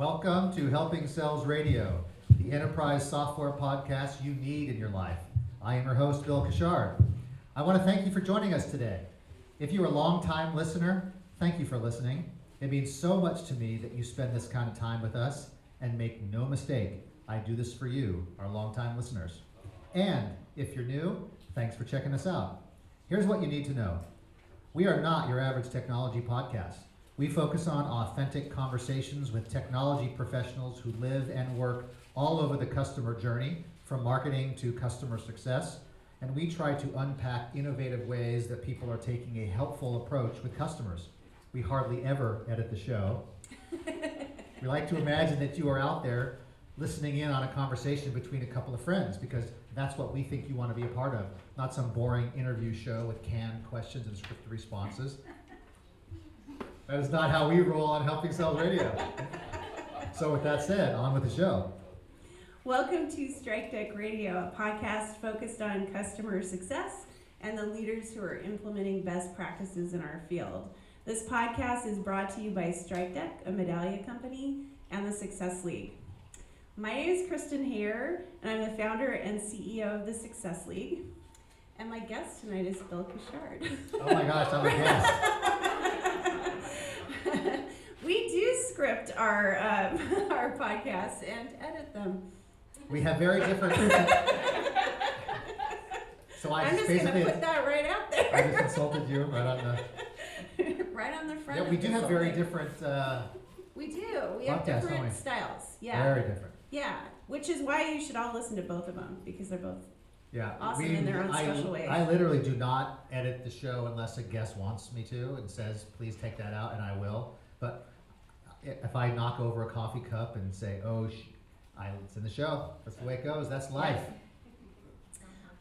Welcome to Helping Sales Radio, the enterprise software podcast you need in your life. I am your host, Bill Cushard. I want to thank you for joining us today. If you're a long-time listener, thank you for listening. It means so much to me that you spend this kind of time with us, and make no mistake, I do this for you, our long-time listeners. And if you're new, thanks for checking us out. Here's what you need to know. We are not your average technology podcast. We focus on authentic conversations with technology professionals who live and work all over the customer journey, from marketing to customer success. And we try to unpack innovative ways that people are taking a helpful approach with customers. We hardly ever edit the show. we like to imagine that you are out there listening in on a conversation between a couple of friends because that's what we think you want to be a part of, not some boring interview show with canned questions and scripted responses. That is not how we roll on Helping Sales Radio. So with that said, on with the show. Welcome to Strikedeck Radio, a podcast focused on customer success and the leaders who are implementing best practices in our field. This podcast is brought to you by Strikedeck, a Medallia company, and the Success League. My name is Kristen Hayer, and I'm the founder and CEO of the Success League. And my guest tonight is Bill Cushard. Oh my gosh, I'm a guest. script our um, our podcasts and edit them. We have very different. so I I'm just gonna put that right out there. I just insulted you right on the. right on the front. Yeah, we do have very different. Uh, We do. We have different we? styles. Yeah. Very different. Yeah. Which is why you should all listen to both of them because they're both. Yeah. Awesome we, in their own I, special ways. I literally do not edit the show unless a guest wants me to and says, "Please take that out," and I will. But if I knock over a coffee cup and say, "Oh, sh-, I, it's in the show," that's the way it goes. That's life.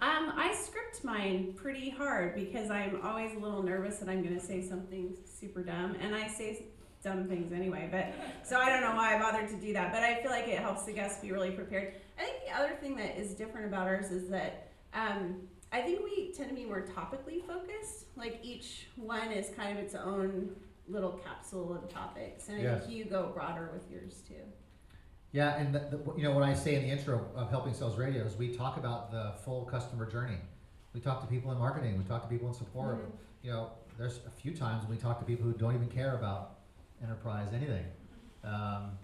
Um, I script mine pretty hard because I'm always a little nervous that I'm going to say something super dumb, and I say dumb things anyway. But so I don't know why I bothered to do that, but I feel like it helps the guests be really prepared. I think the other thing that is different about ours is that um, I think we tend to be more topically focused. Like each one is kind of its own little capsule of topics, and I think you go broader with yours too. Yeah, and the, the, you know what I say in the intro of Helping Sales Radio is we talk about the full customer journey. We talk to people in marketing. We talk to people in support. Mhm. You know, there's a few times when we talk to people who don't even care about enterprise anything. Um,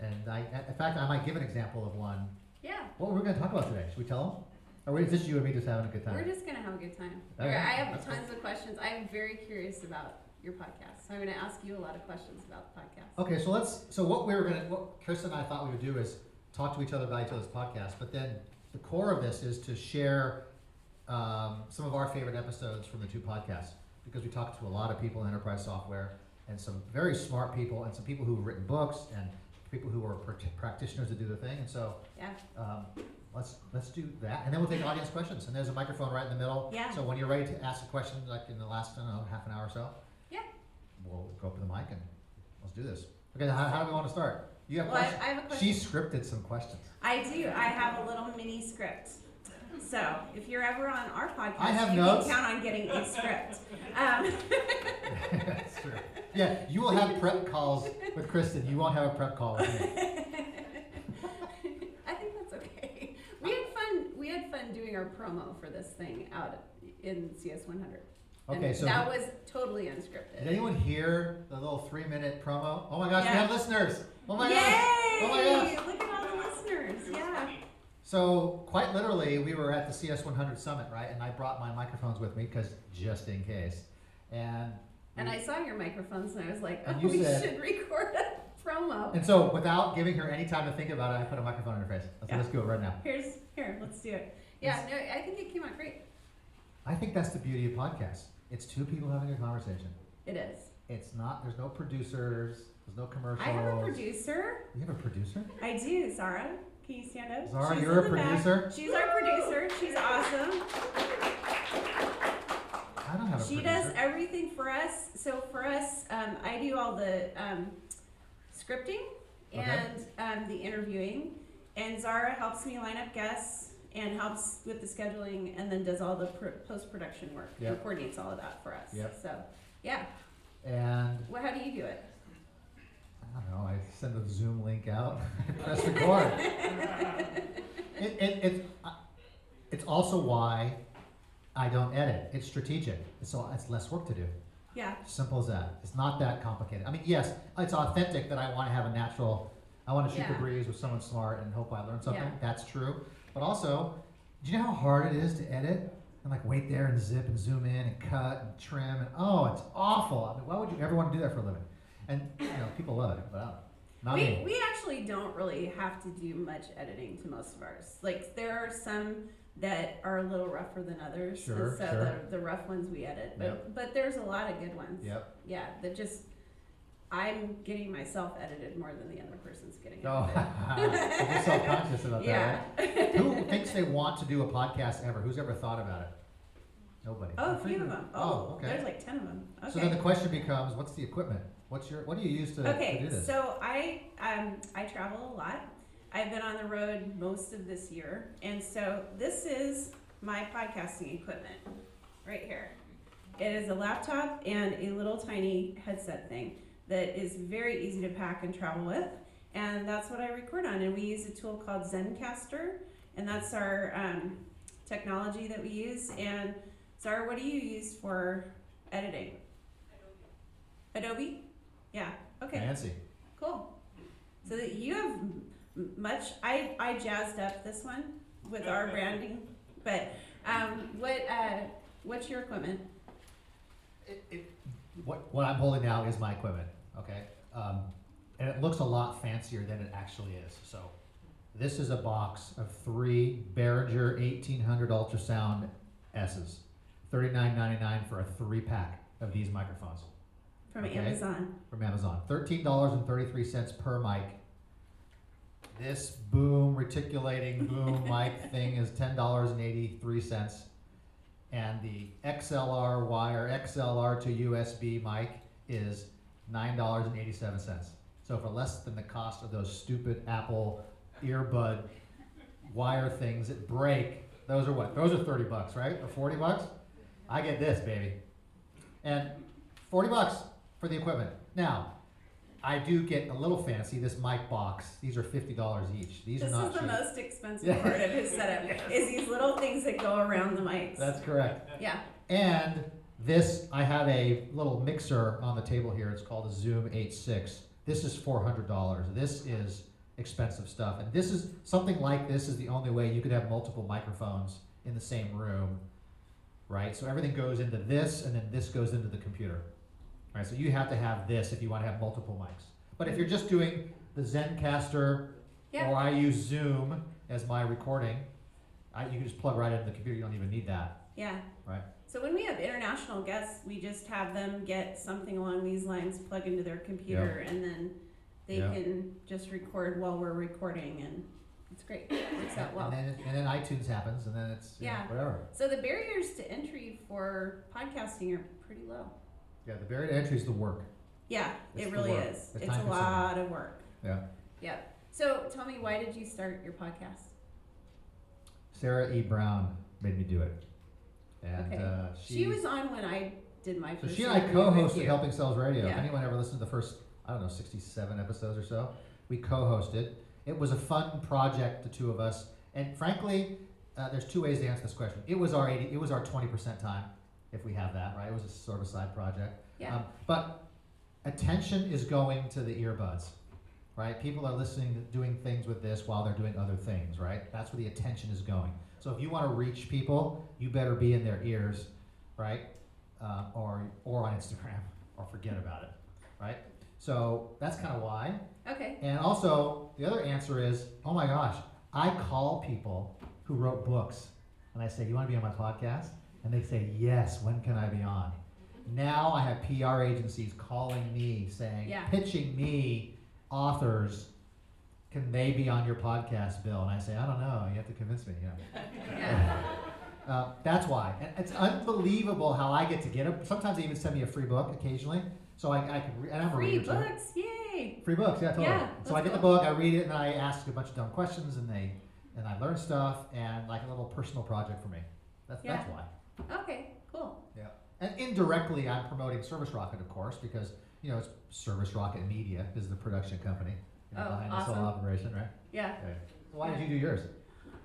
and I, in fact, I might give an example of one. Yeah. What were we going to talk about today? Should we tell them? Or is this you and me just having a good time? We're just gonna have a good time. Okay, I have tons of questions. I'm very curious about your podcast, so I'm gonna ask you a lot of questions about the podcast. Okay, so let's. So what we were gonna, what Chris and I thought we would do is talk to each other about each other's podcasts. But then the core of this is to share um, some of our favorite episodes from the two podcasts because we talked to a lot of people in enterprise software and some very smart people and some people who've written books and people who are pr- practitioners that do the thing. And so Yeah. um, let's let's do that, and then we'll take audience questions. And there's a microphone right in the middle. Yeah. So when you're ready to ask a question, like in the last I don't know half an hour or so we'll go up to the mic and let's do this. Okay, how, how do we want to start? You have Well, questions? I have a question. She scripted some questions. I do. I have a little mini script. So if you're ever on our podcast, I have you notes. can count on getting a script. Um, That's true. Yeah, you will have prep calls with Kristen. You won't have a prep call with me. I think that's okay. We had fun. We had fun doing our promo for this thing out in CS100 and Okay, so that was totally unscripted. did anyone hear the little three minute promo? Oh my gosh, we have listeners! Oh my Yay! gosh! Oh my gosh. Look at all the listeners. Yeah. So quite literally, we were at the CS100 summit, right? And I brought my microphones with me because just in case. And And I saw your microphones and I was like, oh, you we said- should record a promo. and so without giving her any time to think about it, I put a microphone in her face. Let's do it right now. Here's here. Let's do it. Yeah. No, I think it came out great. I think that's the beauty of podcasts. It's two people having a conversation. It is. It's not. There's no producers. There's no commercials. I have a producer. You have a producer? I do, Zara. Can you stand up? Zara, She's you're a the back. producer? She's our producer. She's awesome. I don't have a She producer. does everything for us. So for us, um, I do all the um, scripting Okay. and um, the interviewing, and Zara helps me line up guests and helps with the scheduling, and then does all the pr- post production work and Yep. coordinates all of that for us. Yep. So, yeah. And Well, how do you do it? I don't know, I send the Zoom link out, press record. It, it, it's, uh, it's also why I don't edit. It's strategic. So it's less work to do. Yeah. Simple as that. It's not that complicated. I mean, yes, it's authentic that I want to have a natural, I want to shoot the Yeah. breeze with someone smart and hope I learn something. Yeah. That's true. But also, do you know how hard it is to edit? And like wait there and zip and zoom in and cut and trim and oh, it's awful. I mean, why would you ever want to do that for a living? And you know, people love it, but I don't. Not we, me. we actually don't really have to do much editing to most of ours. Like there are some that are a little rougher than others. Sure, and so sure. the, the rough ones we edit. But Yep. but there's a lot of good ones. Yep. Yeah, that just I'm getting myself edited more than the other person's getting Oh, edited. you're self-conscious about yeah. that, right? Who thinks they want to do a podcast ever? Who's ever thought about it? Nobody. Oh, a few of them. Oh, Oh, okay. there's like ten of them. Okay. So then the question becomes, what's the equipment? What's your, what do you use to, to Okay, do this? so I um, I travel a lot. I've been on the road most of this year, and so this is my podcasting equipment right here. It is a laptop and a little tiny headset thing that is very easy to pack and travel with, and that's what I record on. And we use a tool called Zencastr, and that's our um, technology that we use. And Zara, what do you use for editing? Adobe. Adobe. Yeah. Okay. Fancy. Cool. So that you have m- m- much. I I jazzed up this one with our branding, but um, what uh, what's your equipment? It, it, what, what I'm holding now is my equipment, okay? Um, and it looks a lot fancier than it actually is. So this is a box of three Behringer 1800 ultrasound S's, $39.99 for a three pack of these microphones From Okay. Amazon. from Amazon. $13.33 per mic. This boom reticulating boom mic thing is $10.83. And the XLR wire, XLR to USB mic is $9.87. So for less than the cost of those stupid Apple earbud wire things that break, those are what? Those are 30 bucks, right? Or 40 bucks? I get this, baby. And 40 bucks for the equipment. Now, I do get a little fancy, this mic box. These are $50 each. These This are not This is the cheap. most expensive Yeah. part of his setup. Is these little things that go around the mics. That's correct. yeah. And this, I have a little mixer on the table here. It's called a Zoom H6. This is four hundred dollars. This is expensive stuff, and this is something like this is the only way you could have multiple microphones in the same room, right? So everything goes into this, and then this goes into the computer, right? So you have to have this if you want to have multiple mics. But if you're just doing the Zencastr, Yeah. or I use Zoom as my recording, I, you can just plug right into the computer. You don't even need that. Yeah. Right. So when we have international guests, we just have them get something along these lines, plug into their computer, and then they Yeah. can just record while we're recording, and it's great. It works out well. And then, and then iTunes happens, and then it's you know, Yeah. whatever. So the barriers to entry for podcasting are pretty low. Yeah, the barrier to entry is the work. Yeah, It's it the really work. is. The It's a lot of work. Yeah. Yep. So tell me, why did you start your podcast? Sarah E. Brown made me do it, and Okay. uh, She, she, was on when I did my so first. she and I interview with co-hosted you. Helping Sales Radio. If Yeah. anyone ever listened to the first, I don't know, sixty-seven episodes or so, we co-hosted. It was a fun project, the two of us, and frankly, uh, there's two ways to answer this question. It was our eighty, it was our twenty percent time, if we have that, right? It was a sort of a side project. Yeah. Um, but attention is going to the earbuds, right? People are listening, doing things with this while they're doing other things, right? That's where the attention is going. So if you want to reach people, you better be in their ears, right? Uh, or or on Instagram, or forget about it, right? So that's kind of why. okay. And also, the other answer is, oh my gosh, I call people who wrote books, and I say, "You want to be on my podcast?" And they say, "Yes. When can I be on?" Now I have PR agencies calling me saying, Yeah. pitching me authors. Can they be on your podcast, Bill? And I say, I don't know. You have to convince me. Yeah. Yeah. Uh, that's why. And it's unbelievable how I get to get them. Sometimes they even send me a free book occasionally, so I, I can. Re- and I'm a Free too. books, yay! Free books, yeah, totally. Yeah, so I get the book, I read it, and I ask a bunch of dumb questions, and they and I learn stuff, and like a little personal project for me. That's that's why. Okay, cool. Yeah, and indirectly, I'm promoting ServiceRocket, of course, because you know, it's ServiceRocket Media is the production company you know, Oh, behind this whole operation, right? Yeah. Okay. Why did you do yours?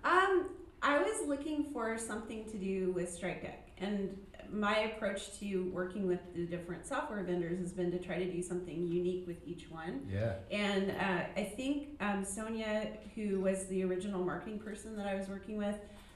Um, I was looking for something to do with Strikedeck, and my approach to working with the different software vendors has been to try to do something unique with each one. Yeah. And uh, I think um, Sonia, who was the original marketing person that I was working with,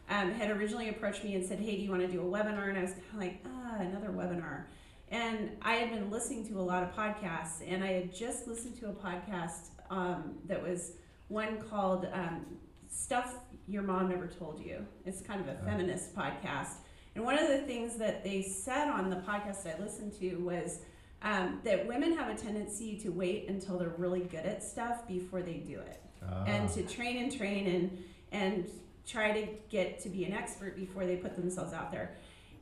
um, had originally approached me and said, "Hey, do you want to do a webinar?" And I was kind of like, "Ah, another webinar." And I had been listening to a lot of podcasts, and I had just listened to a podcast um, that was one called um, "Stuff Your Mom Never Told You." It's kind of a feminist podcast, and one of the things that they said on the podcast I listened to was um, that women have a tendency to wait until they're really good at stuff before they do it, Ah. and to train and train and and try to get to be an expert before they put themselves out there,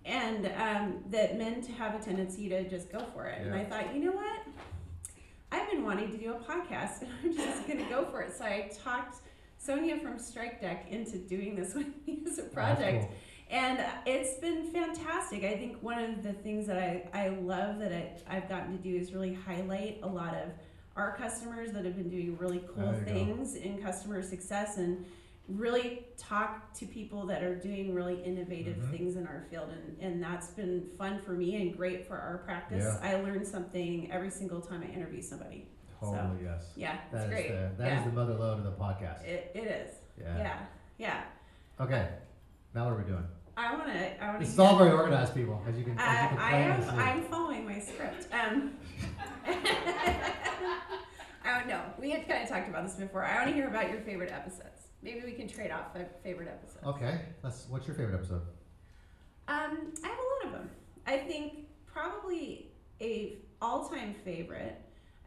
and um, that men to have a tendency to just go for it. And I thought, you know what? I've been wanting to do a podcast, and I'm just going to go for it. So I talked Sonia from Strikedeck into doing this with me as a project. cool. And it's been fantastic. I think one of the things that I, I love that I, I've gotten to do is really highlight a lot of our customers that have been doing really cool you go. things in customer success and really talk to people that are doing really innovative Mhm. things in our field. And, and that's been fun for me and great for our practice. Yeah. I learn something every single time I interview somebody. Totally, yes. Yeah, That it's great. the, that is yeah. the mother lode of the podcast. It, it is. yeah. Yeah. Yeah. Okay. Now what are we doing? I want to. I want to. Is all very organized, people, as you can, Uh, as you can I am. I'm following my script. Um, I don't know. We had kind of talked about this before. I want to hear about your favorite episodes. Maybe we can trade off fa- favorite episodes. Okay. Let's. What's your favorite episode? Um, I have a lot of them. I think probably a all-time favorite.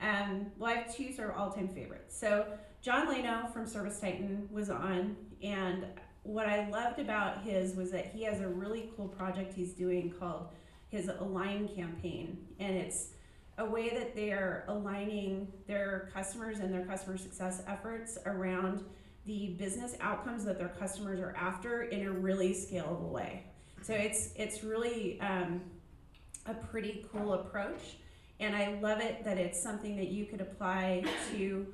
Um, well, I have two sort of all-time favorites. So John Leno from ServiceTitan was on, and what I loved about his was that he has a really cool project he's doing called his Align campaign, and it's a way that they are aligning their customers and their customer success efforts around the business outcomes that their customers are after in a really scalable way. So it's it's really um, a pretty cool approach, and I love it that it's something that you could apply to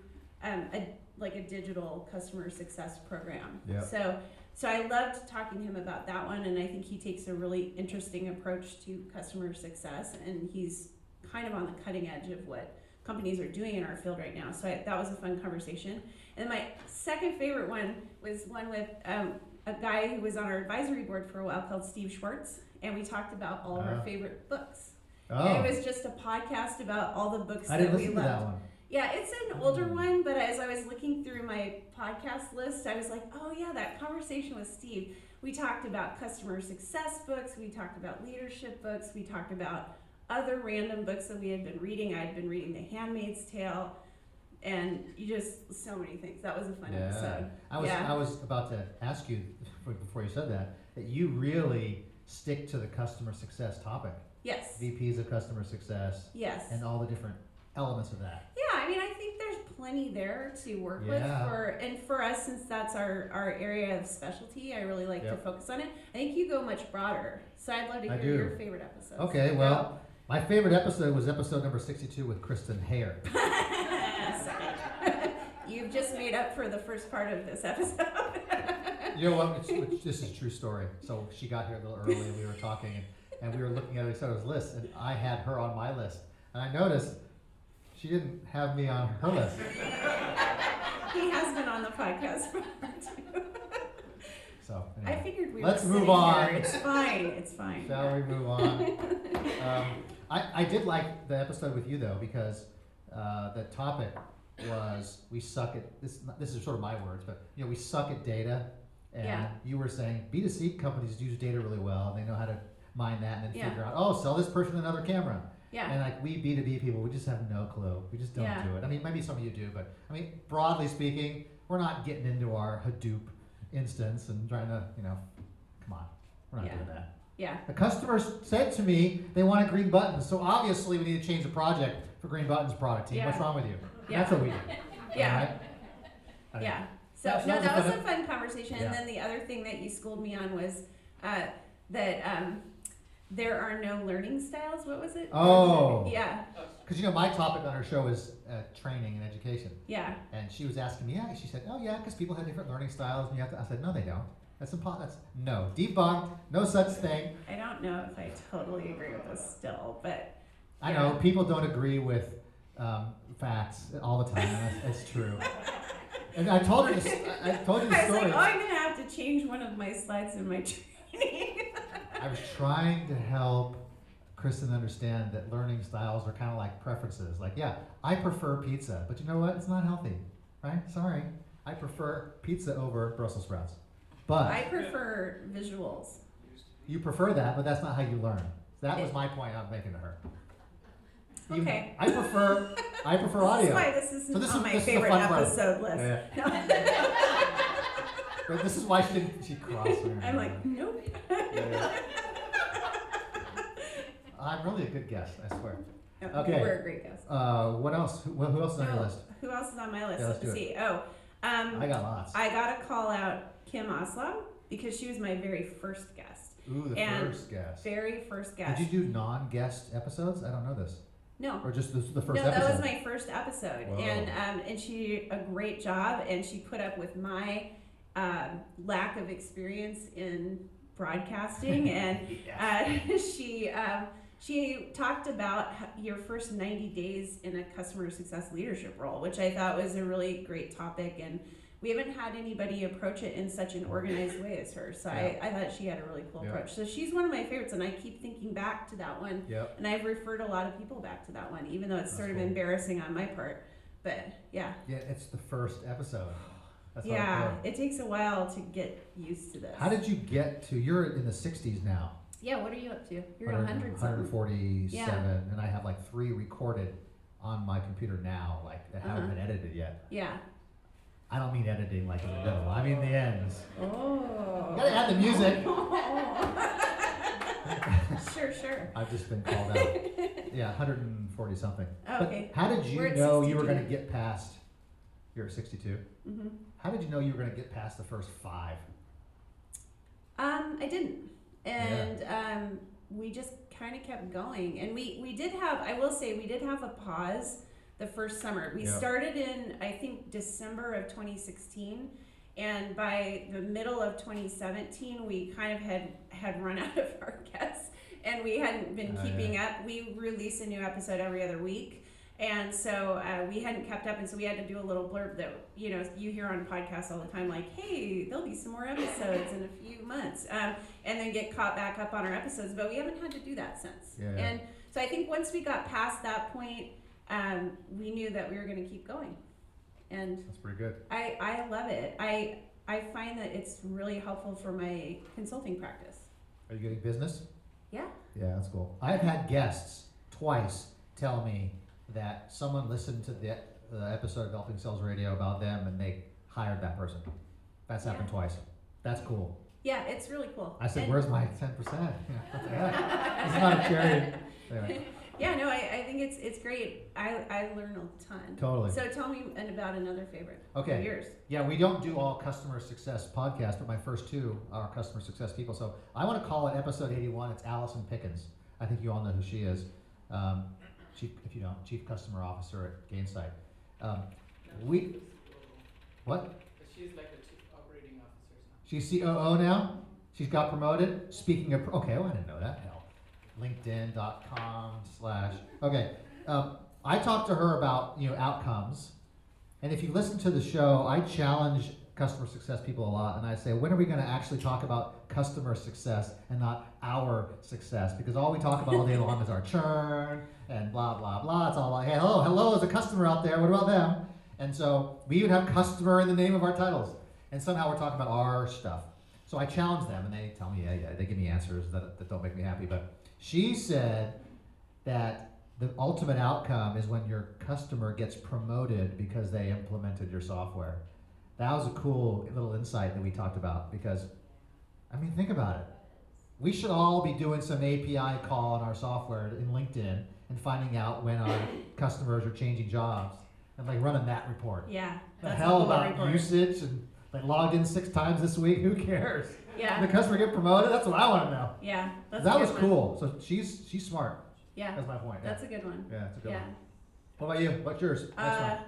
um, a like a digital customer success program. Yeah. So so I loved talking to him about that one, and I think he takes a really interesting approach to customer success, and he's kind of on the cutting edge of what companies are doing in our field right now. So I, that was a fun conversation. And my second favorite one was one with um, a guy who was on our advisory board for a while called Steve Schwartz, and we talked about all of Uh. our favorite books. Oh, it was just a podcast about all the books I that didn't we listen to loved. that one. Yeah, it's an older Mm. one, but as I was looking through my podcast list, I was like, oh yeah, that conversation with Steve. We talked about customer success books, we talked about leadership books, we talked about other random books that we had been reading. I had been reading The Handmaid's Tale, and you just so many things. That was a fun Yeah. episode. I was Yeah. I was about to ask you before- before you said that that you really stick to the customer success topic, Yes. VPs of customer success, Yes. and all the different elements of that. Yeah, I mean, I think there's plenty there to work Yeah. with for, and for us, since that's our, our area of specialty, I really like to Yep. focus on it. I think you go much broader, so I'd love to I hear do. your favorite episodes. Okay, well, my favorite episode was episode number sixty-two with Kristen Hayer. You've just made up for the first part of this episode. You know what? It's, it's, this is a true story. So she got here a little early, and we were talking, and, and we were looking at each other's lists, and I had her on my list, and I noticed she didn't have me on her list. he has been on the podcast too. So I figured we Let's move on. Here. It's fine. It's fine. shall we move on? Um, I, I did like the episode with you though because uh, the topic was we suck at this. This is sort of my words, but you know we suck at data, and Yeah. you were saying B two C companies use data really well. And they know how to mine that and then Yeah. figure out oh sell this person another camera. Yeah. And like we B two B people, we just have no clue. We just don't Yeah. do it. I mean, maybe some of you do, but I mean, broadly speaking, we're not getting into our Hadoop instance and trying to you know, come on, we're not Yeah. doing that. Yeah. The customers said to me they wanted green buttons, so obviously we need to change the project for green buttons product team. Yeah. What's wrong with you? Yeah. That's what we do. Yeah. Mean, Yeah. So no, that was a fun- a fun conversation. And then the other thing that you schooled me on was uh, that um, there are no learning styles. What was it? Oh. Yeah, Because you know my topic on her show is uh, training and education, yeah. and she was asking me, yeah, she said, oh yeah, because people have different learning styles, and you have to. I said, no, they don't. That's impossible. That's no debunked. No such thing. I don't know if I totally agree with this still, but I know people don't agree with um, facts all the time. That's, that's true. And I told her, this, I told you the I was story. like, oh, I'm gonna have to change one of my slides in my training. I was trying to help Kristen understand that learning styles are kind of like preferences. Like, yeah, I prefer pizza, but you know what? It's not healthy, right? Sorry, I prefer pizza over Brussels sprouts. But I prefer visuals. you prefer that, but that's not how you learn. That was my point I'm making to her. Even- Okay. I prefer I prefer This is why this isn't So this on is- my this favorite fun part. episode list. Yeah. But this is why she didn't. She crossed me. I'm like, nope. I'm really a good guest, I swear. No, Okay. You were a great guest. Uh, what else? Who, who else is on your list? Who else is on my list? Yeah, let's do see. Oh, um, I got lots. I gotta call out Kim Oslo because she was my very first guest. Ooh, the and first guest. Very first guest. Did you do non-guest episodes? I don't know this. no. Or just this the first no, episode? that was my first episode, and um, and she did a great job, and she put up with my um, lack of experience in broadcasting, and yeah. uh, she um, she talked about your first 90 days in a customer success leadership role which i thought was a really great topic. And we haven't had anybody approach it in such an organized way as her. So I, I thought she had a really cool Yeah. approach. So she's one of my favorites and i keep thinking back to that one. Yep. and i've referred a lot of people back to that one even though it's That's sort of embarrassing on my part. But yeah. Yeah, it's the first episode. That's yeah hardcore. it takes a while to get used to this How did you get to? You're in the 60s now. yeah what are you up to you're 100 100 something 147, and I have like three recorded on my computer now, like that haven't Uh-huh. been edited yet. yeah I don't mean editing like in the middle. I mean the ends. oh You gotta add the music. sure, sure. I've just been called out. Yeah, 140 something. Oh, But okay. how did you We're know you were going to get past? You're at 62. hmm How did you know you were going to get past the first five? Um, I didn't, and um, we just kind of kept going. And we we did have, I will say, we did have a pause the first summer. We Yeah. started in I think December of 2016. And by the middle of 2017, we kind of had had run out of our guests, and we hadn't been Oh, keeping up. We release a new episode every other week, and so uh, we hadn't kept up, and so we had to do a little blurb that you know you hear on podcasts all the time, like, "Hey, there'll be some more episodes in a few months," um, and then get caught back up on our episodes. But we haven't had to do that since. Yeah. And so I think once we got past that point, um, we knew that we were going to keep going, and That's pretty good. I, I love it. I I find that it's really helpful for my consulting practice. Are you getting business? Yeah. Yeah, that's cool. I've had guests twice tell me that someone listened to the, the episode of Helping Sales Radio about them and they hired that person. That's happened twice. That's cool. Yeah, it's really cool. I said, And- "Where's my ten percent? It's not a charity." Anyway, Yeah, no, I, I think it's it's great. I, I learn a ton. totally. So tell me about another favorite. of Okay. Yours. Yeah, we don't do all customer success podcasts, but my first two are customer success people. So I want to call it episode 81. It's Allison Pickens. I think you all know who she is. Um, chief, if you don't, Chief Customer Officer at Gainsight. Um, we, what? She's like the chief operating officer now. She's COO now? She's got promoted? Speaking of, okay, oh, I didn't know that. Hell. LinkedIn.com slash, okay. Um, I talked to her about, you know, outcomes. And if you listen to the show, I challenge customer success people a lot. And I say, when are we going to actually talk about customer success and not our success? Because all we talk about all day long is our churn and blah, blah, blah. It's all like, hey, hello, hello, there's a customer out there. What about them? And so we even have customer in the name of our titles. And somehow we're talking about our stuff. So I challenge them and they tell me, yeah, yeah, they give me answers that, that don't make me happy. But she said that the ultimate outcome is when your customer gets promoted because they implemented your software. That was a cool little insight that we talked about because, I mean, think about it. We should all be doing some API call on our software in LinkedIn and finding out when our customers are changing jobs and like running that report Yeah. the hell about report. usage and like logged in six times this week. Who cares? Did Yeah, the customer get promoted? That's what I want to know. yeah. That was one. cool. So she's she's smart. Yeah, That's my point. Yeah, that's a good one. yeah it's a good Yeah. one. What about you? What's yours? Next one. Uh,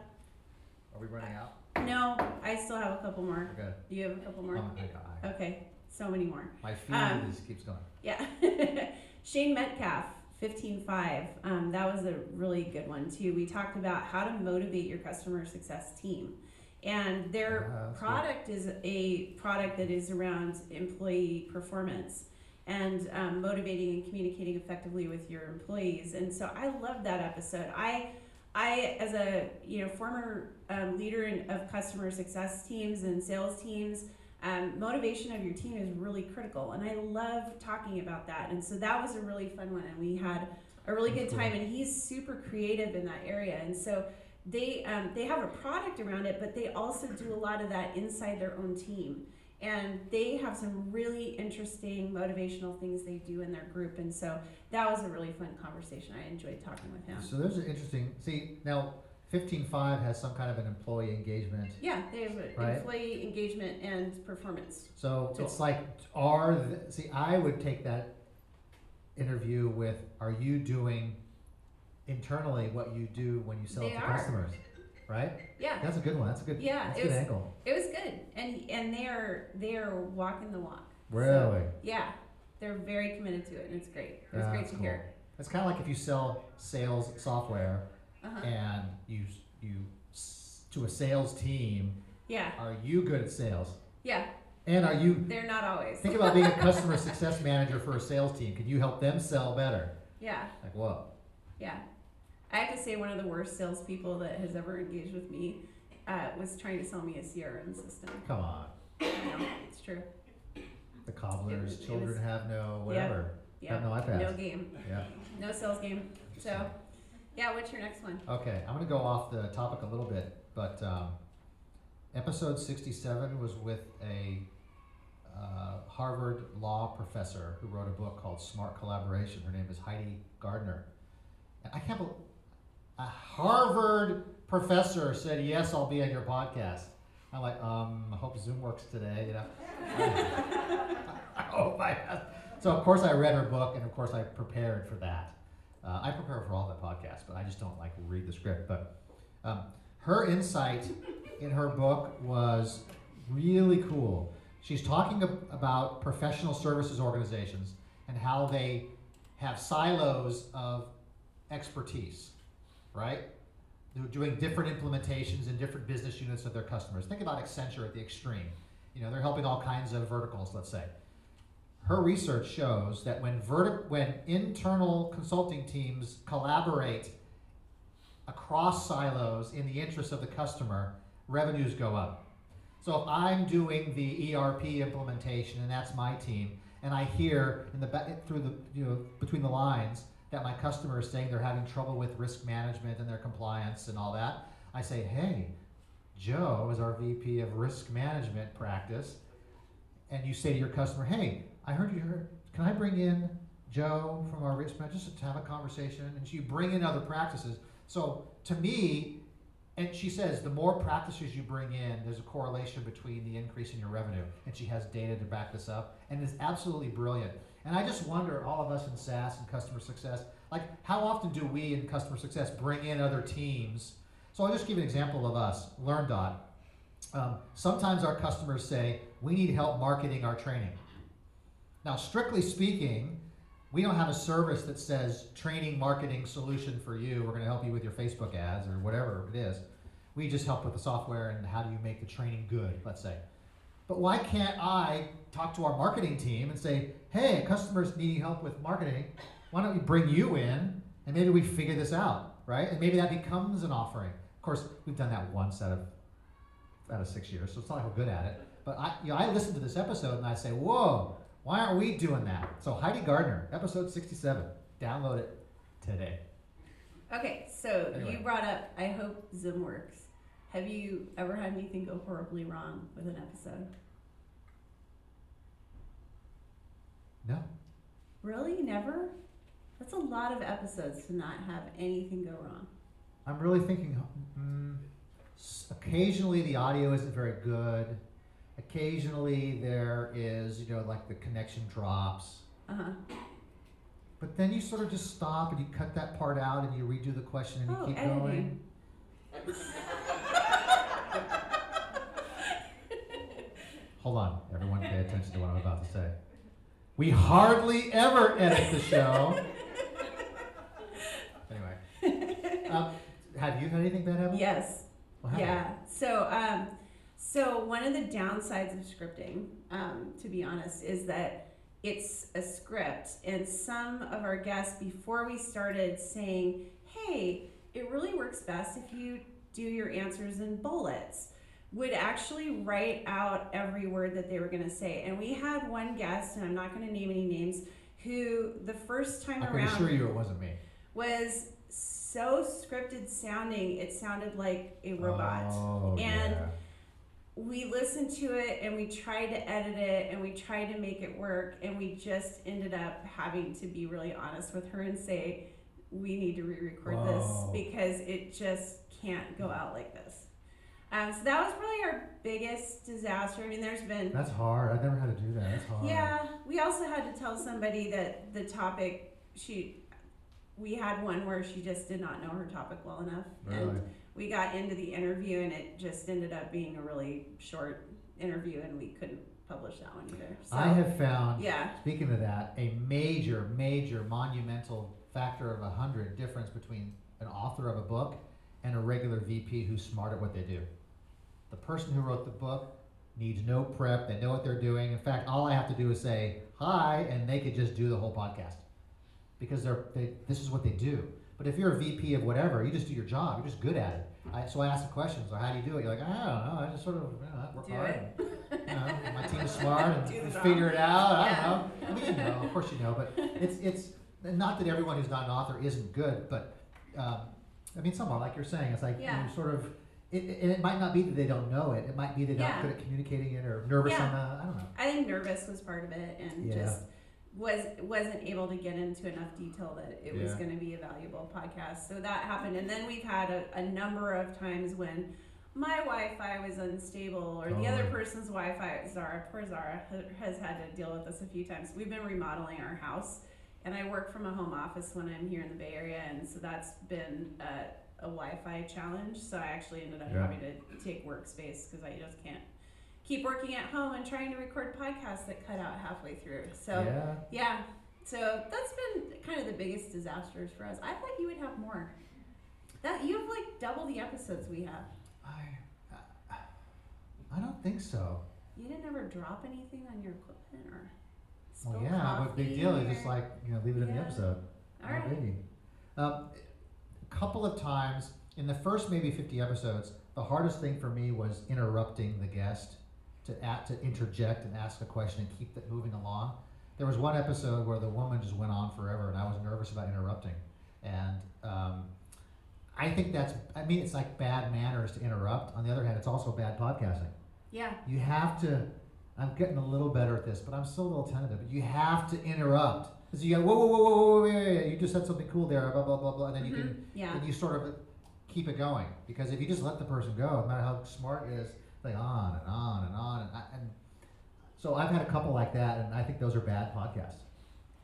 Are we running out? no, I still have a couple more. Okay. You have a couple more? Um, I- I- Okay, so many more. my feed Um, is, keeps going. Yeah. Shane Metcalf, 15Five. Um, that was a really good one, too. We talked about how to motivate your customer success team. And their Ah, that's good. product is a product that is around employee performance and um, motivating and communicating effectively with your employees. And so I love that episode. I, I as a you know former um, leader in, of customer success teams and sales teams, um, motivation of your team is really critical and i love talking about that. And so that was a really fun one and we had a really good time and he's super creative in that area. And so they um, they have a product around it but they also do a lot of that inside their own team. And they have some really interesting motivational things they do in their group and so that was a really fun conversation. I enjoyed talking with him. So there's an interesting. See now, 15Five has some kind of an employee engagement. yeah they have a Right. employee engagement and performance So it's like, are the, see? I would take that interview with, are you doing internally what you do when you sell They it to are. customers? Right. yeah That's a good one. That's a good. Yeah, That's a it good was- angle. It was good, and and they are they are walking the walk. Really. Yeah, they're very committed to it, and it's great. It was Yeah, great that's to cool. hear. It's kind of like if you sell sales software Uh-huh. and you you s- to a sales team. Yeah, Are you good at sales? yeah, And are you they're not always. think about being a customer success manager for a sales team? Can you help them sell better? Yeah, Like what? yeah. I have to say, one of the worst salespeople that has ever engaged with me uh, was trying to sell me a CRM system. Come on. I know, it's true. The cobbler's was- it children was- have no whatever. Yeah, Have no iPads. no game, Yeah. no sales game. So, yeah, what's your next one? Okay, I'm gonna go off the topic a little bit, but um, episode 67 was with a uh, Harvard law professor who wrote a book called Smart Collaboration. Her name is Heidi Gardner. And I can't believe a Harvard professor said, "Yes, I'll be on your podcast." I'm like, um, I hope Zoom works today. You know. I hope I. So of course I read her book, and of course I prepared for that. Uh, I prepare for all the podcasts, but I just don't like read the script. But um, her insight in her book was really cool. She's talking ab- about professional services organizations and how they have silos of expertise, right? They're doing different implementations in different business units of their customers. Think about Accenture at the extreme. You know, they're helping all kinds of verticals, let's say. Her research shows that when verti- when internal consulting teams collaborate across silos in the interest of the customer, revenues go up. So if I'm doing the ERP implementation and that's my team, and I hear in the back through the you know between the lines that my customer is saying they're having trouble with risk management and their compliance and all that, I say, hey, Joe is our VP of risk management practice, and you say to your customer, hey, I heard you heard, can I bring in Joe from our risk management just to have a conversation? And she bring in other practices. So to me, and she says the more practices you bring in, there's a correlation between the increase in your revenue. And she has data to back this up. And it's absolutely brilliant. And I just wonder, all of us in SaaS and customer success, like how often do we in customer success bring in other teams? So I'll just give an example of us, LearnDot. Um, sometimes our customers say, we need help marketing our training. Now, strictly speaking, we don't have a service that says training marketing solution for you. We're going to help you with your Facebook ads or whatever it is. We just help with the software and how do you make the training good, let's say. But why can't I talk to our marketing team and say, hey, customers needing help with marketing, why don't we bring you in and maybe we figure this out, right? And maybe that becomes an offering. Of course, we've done that once out of out of six years, so it's not like we're good at it. But I, you know, I listen to this episode and I say, whoa, why aren't we doing that? So Heidi Gardner, episode 67. Download it today. Okay, so Anyway. you brought up I hope Zoom works. Have you ever had anything go horribly wrong with an episode? No. Really? Never? That's a lot of episodes to not have anything go wrong. I'm really thinking, mm, occasionally the audio isn't very good. Occasionally there is, you know, like the connection drops. Uh huh. But then you sort of just stop and you cut that part out and you redo the question and you Oh, keep editing. going. Hold on, everyone pay attention to what I'm about to say. We hardly ever edit the show. Anyway, um, have you had anything bad happen? Yes. Yeah. So, um, so one of the downsides of scripting, um, to be honest, is that it's a script, and some of our guests before we started saying, "Hey, it really works best if you do your answers in bullets." Would actually write out every word that they were going to say, and we had one guest, and I'm not going to name any names, who the first time I can around assure you it wasn't me. was so scripted sounding, it sounded like a robot. Oh, And- yeah. We listened to it and we tried to edit it and we tried to make it work, and we just ended up having to be really honest with her and say, We need to re record this because it just can't go out like this. Um, so that was probably our biggest disaster. I mean, there's been That's hard. I've never had to do that. That's hard. yeah, we also had to tell somebody that the topic she we had one where she just did not know her topic well enough Really. and we got into the interview and it just ended up being a really short interview and we couldn't publish that one either. So I have found, yeah. speaking of that, a major, major, monumental factor of a hundred difference between an author of a book and a regular VP who's smart at what they do. The person who wrote the book needs no prep. They know what they're doing. In fact, all I have to do is say hi, and they could just do the whole podcast because they're they, this is what they do. But if you're a VP of whatever, you just do your job. You're just good at it. I, so I ask the questions. So how do you do it? You're like, I don't know. I just sort of you know, I work Do hard. it. And, you know, my team's smart and figure it out. I don't know. I mean, you know, of course you know, but it's it's not that everyone who's not an author isn't good, but um, I mean, somewhat like you're saying, it's like Yeah. you sort of. It, it, and it might not be that they don't know it. It might be they're not good at communicating it or nervous Yeah. on the. I don't know. I think nervous was part of it and Yeah. just was wasn't able to get into enough detail that it was going to be a valuable podcast. So that happened, and then we've had a, a number of times when my Wi-Fi was unstable, or the oh, other person's Wi-Fi. Zara, poor Zara, has had to deal with this a few times. We've been remodeling our house, and I work from a home office when I'm here in the Bay Area, and so that's been a, a Wi-Fi challenge. So I actually ended up Yeah. having to take workspace because I just can't keep working at home and trying to record podcasts that cut out halfway through. So yeah. yeah, so that's been kind of the biggest disasters for us. I thought you would have more. That you have like double the episodes we have. I, I don't think so. You didn't ever drop anything on your equipment or Well, yeah, but big deal. You just like you know leave it in the episode. All right. Um, a couple of times in the first maybe 50 episodes, the hardest thing for me was interrupting the guest to act, to interject and ask a question and keep it moving along. There was one episode where the woman just went on forever, and I was nervous about interrupting. And um, I think that's, I mean, it's like bad manners to interrupt. On the other hand, it's also bad podcasting. Yeah, You have to. I'm getting a little better at this, but I'm still a little tentative. You have to interrupt. Because you go, whoa, whoa, whoa, whoa, whoa, wait, wait, you just said something cool there, blah, blah, blah, blah, and then you can, yeah, and you sort of keep it going. Because if you just let the person go, no matter how smart it is, like on and on and on, and, I- and so I've had a couple like that, and I think those are bad podcasts.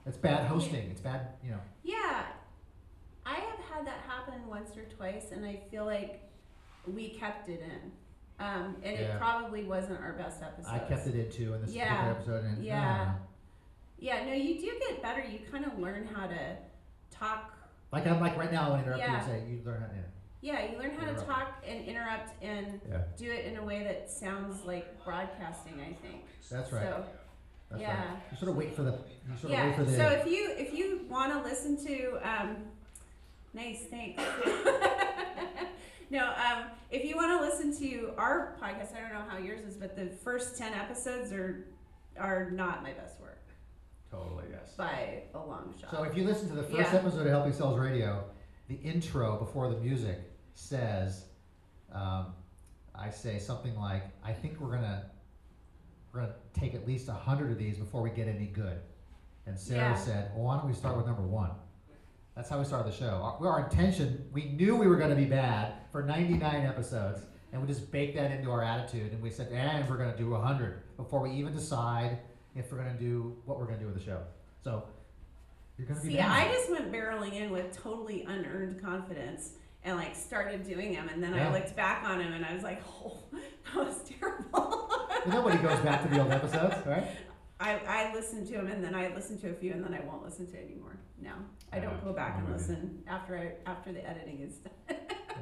It's bad hosting. It's bad, you know. yeah. I have had that happen once or twice, and I feel like we kept it in. Um, and Yeah. it probably wasn't our best episode. I kept it in too in this Yeah. particular episode, and Yeah. Yeah, no, you do get better. You kind of learn how to talk like I'm like right now, I want to interrupt you Yeah. and say you learn how to. Yeah. You learn how to talk and interrupt and Yeah. do it in a way that sounds like broadcasting. I think. That's right. So That's yeah. right. You sort of wait for the. You sort of yeah. wait for the. So if you if you want to listen to, um, nice, thanks. no, um, if you want to listen to our podcast, I don't know how yours is, but the first ten episodes are are not my best work totally yes. by a long shot. So if you listen to the first Yeah. episode of Helping Sales Radio, the intro before the music says, um, I say something like, "I think we're gonna we're gonna take at least a hundred of these before we get any good." And Sarah Yeah. said, "Well, why don't we start with number one?" That's how we started the show. Our, our intention, we knew we were going to be bad for 99 episodes, and we just baked that into our attitude, and we said, and we're gonna do a hundred before we even decide if we're gonna do what we're gonna do with the show. So you're gonna be. See. I just went barreling in with totally unearned confidence and like started doing them, and then Yeah. I looked back on them and I was like, oh, that was terrible. Nobody goes back to the old episodes, right? I, I listened to them and then I listened to a few and then I won't listen to anymore. No, I don't go back and I'm with you. listen after I after the editing is done.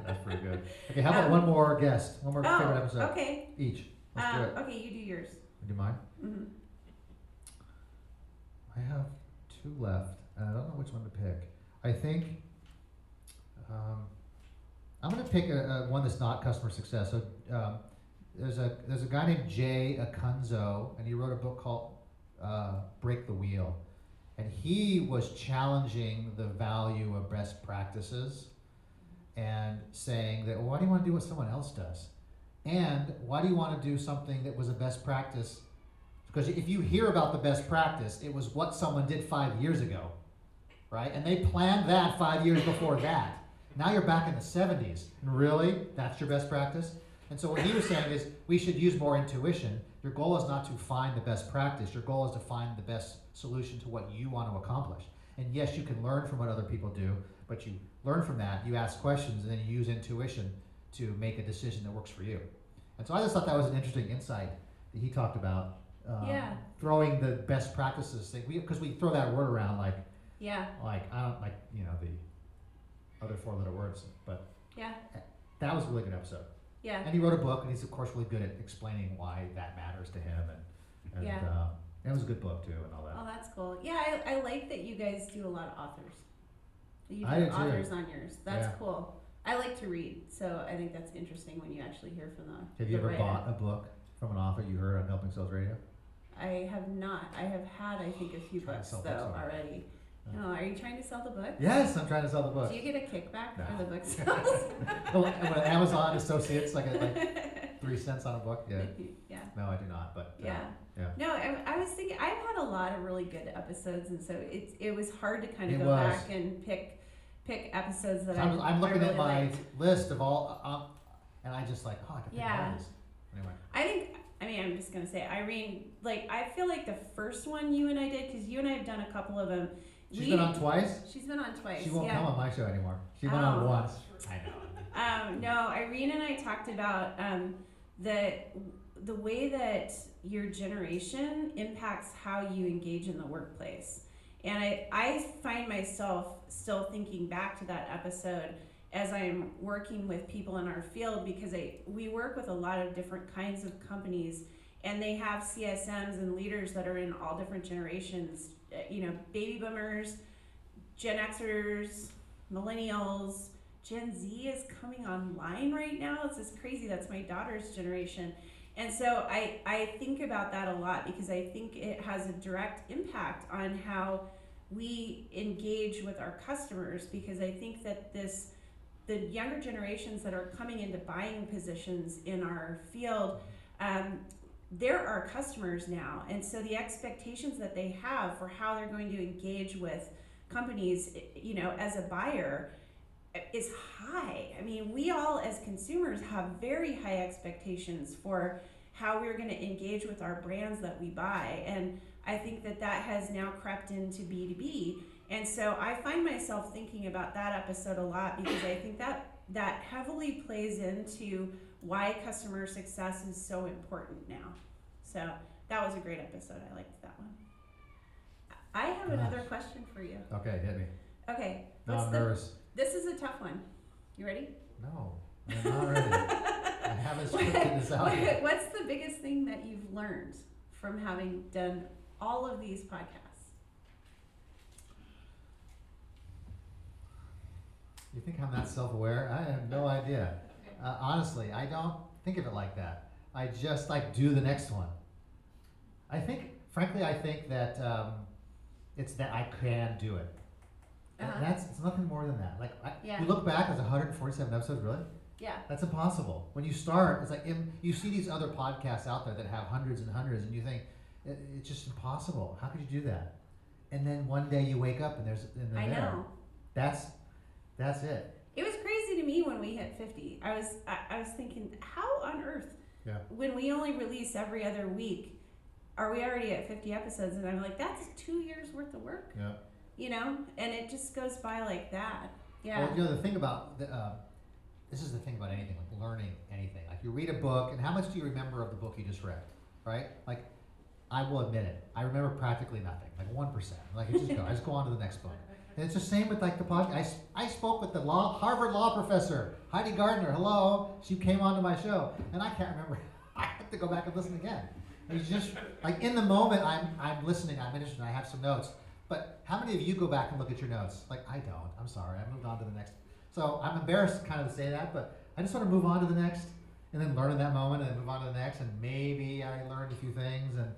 That's pretty good. Okay, how about Um, one more guest? One more favorite Oh, episode okay. each. Um, okay, you do yours. Do mine. mind? hmm I have two left, and I don't know which one to pick. I think um, I'm going to pick a, a one that's not customer success. So um, there's a there's a guy named Jay Acunzo, and he wrote a book called uh, Break the Wheel, and he was challenging the value of best practices, and saying that why do you want to do what someone else does, and why do you want to do something that was a best practice because if you hear about the best practice, it was what someone did five years ago, right? And they planned that five years before that. Now you're back in the 70s. And really? That's your best practice? And so what he was saying is we should use more intuition. Your goal is not to find the best practice, your goal is to find the best solution to what you want to accomplish. And yes, you can learn from what other people do, but you learn from that, you ask questions, and then you use intuition to make a decision that works for you. And so I just thought that was an interesting insight that he talked about um, Yeah. throwing the best practices thing because we, throw that word around like Yeah, like I don't like you know the other four letter words, but yeah, that was a really good episode. yeah. And he wrote a book, and he's of course really good at explaining why that matters to him, and and Yeah. um, it was a good book too, and all that. Oh, that's cool. Yeah, I, I like that you guys do a lot of authors. That you I do do too. authors on yours. That's Yeah. cool. I like to read, so I think that's interesting when you actually hear from the. Have you the ever writer. bought a book from an author you heard on Helping Sells Radio? I have not. I have had, I think, a few books though already. No, are you trying to sell the book? Yes, I'm trying to sell the book. Do you get a kickback No. for the book sales? well, when Amazon Associates like like three cents on a book, yeah. yeah. No, I do not, but uh, Yeah. yeah. No, I, I was thinking I've had a lot of really good episodes, and so it's it was hard to kind of It go was. back and pick pick episodes that So I I'm, I'm looking really at my liked. list of all, um, and I just like, oh, I can pick Yeah. all these. Anyway, I think. I mean, I'm just gonna say Irene. Like, I feel like the first one you and I did, because you and I have done a couple of them. She's we- been on twice. She's been on twice. She won't yeah. come on my show anymore. She went on Oh. once. I know. Um, no, Irene and I talked about um, the the way that your generation impacts how you engage in the workplace. And I, I find myself still thinking back to that episode as I'm working with people in our field because I we work with a lot of different kinds of companies and they have CSMs and leaders that are in all different generations, you know, baby boomers, Gen Xers, millennials, Gen Z is coming online right now. It's just crazy. That's my daughter's generation. And so I, I think about that a lot because I think it has a direct impact on how we engage with our customers because I think that this the younger generations that are coming into buying positions in our field um, they're our customers now and so the expectations that they have for how they're going to engage with companies you know as a buyer eh, is high. I mean, we all as consumers have very high expectations for how we're going to engage with our brands that we buy. And I think that that has now crept into B2B. And so I find myself thinking about that episode a lot because I think that that heavily plays into why customer success is so important now. So that was a great episode. I liked that one. I have another question for you. Okay, hit me. Okay, No, I'm the nervous. this is a tough one. You ready? No, I'm not ready. I haven't scripted this out yet. What's the biggest thing that you've learned from having done all of these podcasts? You think I'm not self-aware? I have no idea. Uh, honestly, I don't think of it like that. I just like do the next one. I think, frankly, I think that um, it's that I can do it. And Uh-huh. That's it's nothing more than that. Like I, Yeah. you look back, there's 147 episodes. Really, Yeah, that's impossible. When you start, it's like you see these other podcasts out there that have hundreds and hundreds, and you think it, it's just impossible. How could you do that? And then one day you wake up and there's and I there. know. That's that's it. It was crazy to me when we hit 50. I was I, I was thinking, how on earth, Yeah. when we only release every other week, are we already at 50 episodes? And I'm like, that's two years worth of work, Yeah. you know? And it just goes by like that. Yeah. Well, you know the thing about the, uh, this is the thing about anything like learning anything. Like you read a book, and how much do you remember of the book you just read? Right? Like, I will admit it. I remember practically nothing, like one percent. Like it just go. I just go on to the next book. And it's the same with like the podcast. I, I spoke with the law Harvard law professor Heidi Gardner. Hello, she came onto my show, and I can't remember. I have to go back and listen again. It's just like in the moment, I'm I'm listening. I'm interested. I have some notes. But how many of you go back and look at your notes? Like I don't. I'm sorry. I moved on to the next. So I'm embarrassed kind of to say that, but I just want to move on to the next, and then learn in that moment, and then move on to the next, and maybe I learned a few things, and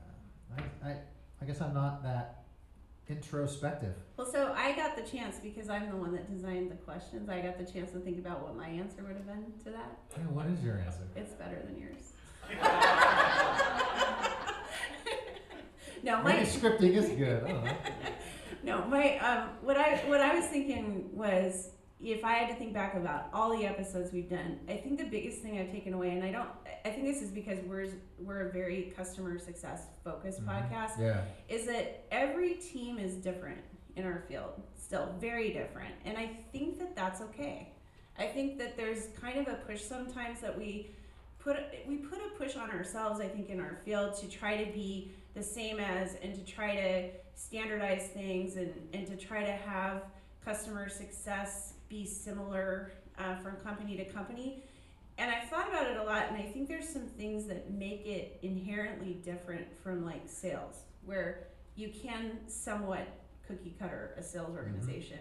uh, I, I I guess I'm not that introspective. Well, so I got the chance because I'm the one that designed the questions. I got the chance to think about what my answer would have been to that. Hey, what is your answer? It's better than yours. no, Maybe my scripting is good. Know. no, my um, what I what I was thinking was if I had to think back about all the episodes we've done, I think the biggest thing I've taken away, and I don't, I think this is because we're we're a very customer success focused Mhm. podcast, Yeah. is that every team is different in our field, still very different. And I think that that's okay. I think that there's kind of a push sometimes that we put we put a push on ourselves, I think, in our field to try to be the same as and to try to standardize things and, and to try to have customer success be similar uh, from company to company. And I've thought about it a lot, and I think there's some things that make it inherently different from like sales, where you can somewhat cookie cutter a sales organization.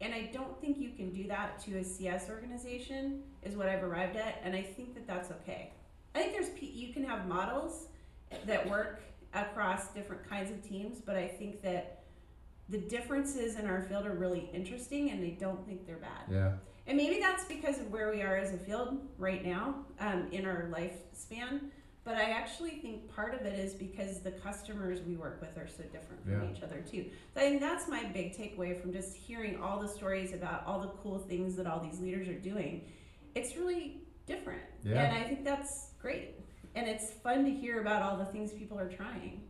And I don't think you can do that to a CS organization, is what I've arrived at, and I think that that's okay. I think there's you can have models that work across different kinds of teams, but I think that the differences in our field are really interesting, and I don't think they're bad. Yeah. And maybe that's because of where we are as a field right now um, in our lifespan. But I actually think part of it is because the customers we work with are so different from Yeah. each other too. So I think that's my big takeaway from just hearing all the stories about all the cool things that all these leaders are doing. It's really different, Yeah. and I think that's great. And it's fun to hear about all the things people are trying.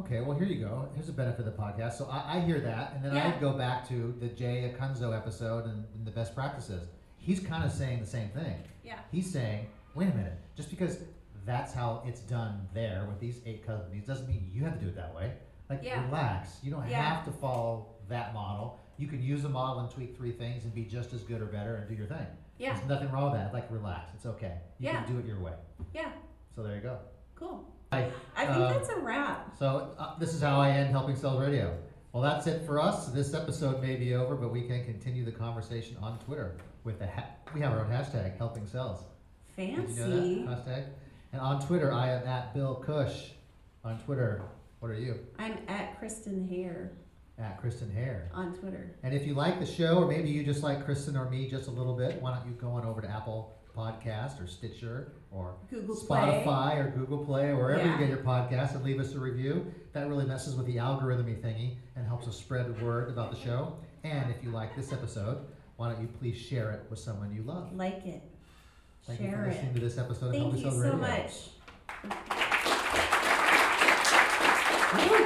Okay, well, here you go. Here's a benefit of the podcast. So I, I hear that, and then Yeah. I go back to the Jay Acunzo episode and, and the best practices. He's kind of saying the same thing. Yeah. He's saying, wait a minute, just because that's how it's done there with these eight companies doesn't mean you have to do it that way. Like, Yeah. relax. You don't Yeah. have to follow that model. You can use a model and tweak three things and be just as good or better and do your thing. Yeah. There's nothing wrong with that. Like, relax. It's okay. You Yeah. can do it your way. Yeah. So there you go. Cool. Hi. I think Um, that's a wrap. So uh, this is how I end Helping Sells Radio. Well, that's it for us. This episode may be over, but we can continue the conversation on Twitter with the ha- we have our own hashtag Helping Sells. Did Fancy. you know that hashtag? And on Twitter, I am at Bill Cush. On Twitter, what are you? I'm at Kristen Hayer At Kristen Hayer. on Twitter. And if you like the show, or maybe you just like Kristen or me just a little bit, why don't you go on over to Apple Podcast or Stitcher or Google Spotify Play. or Google Play or wherever yeah. you get your podcast and leave us a review. That really messes with the algorithmy thingy and helps us spread the word about the show. And if you like this episode, why don't you please share it with someone you love? Like it. Thank share you for it. listening to this episode. Thank you so radio. much.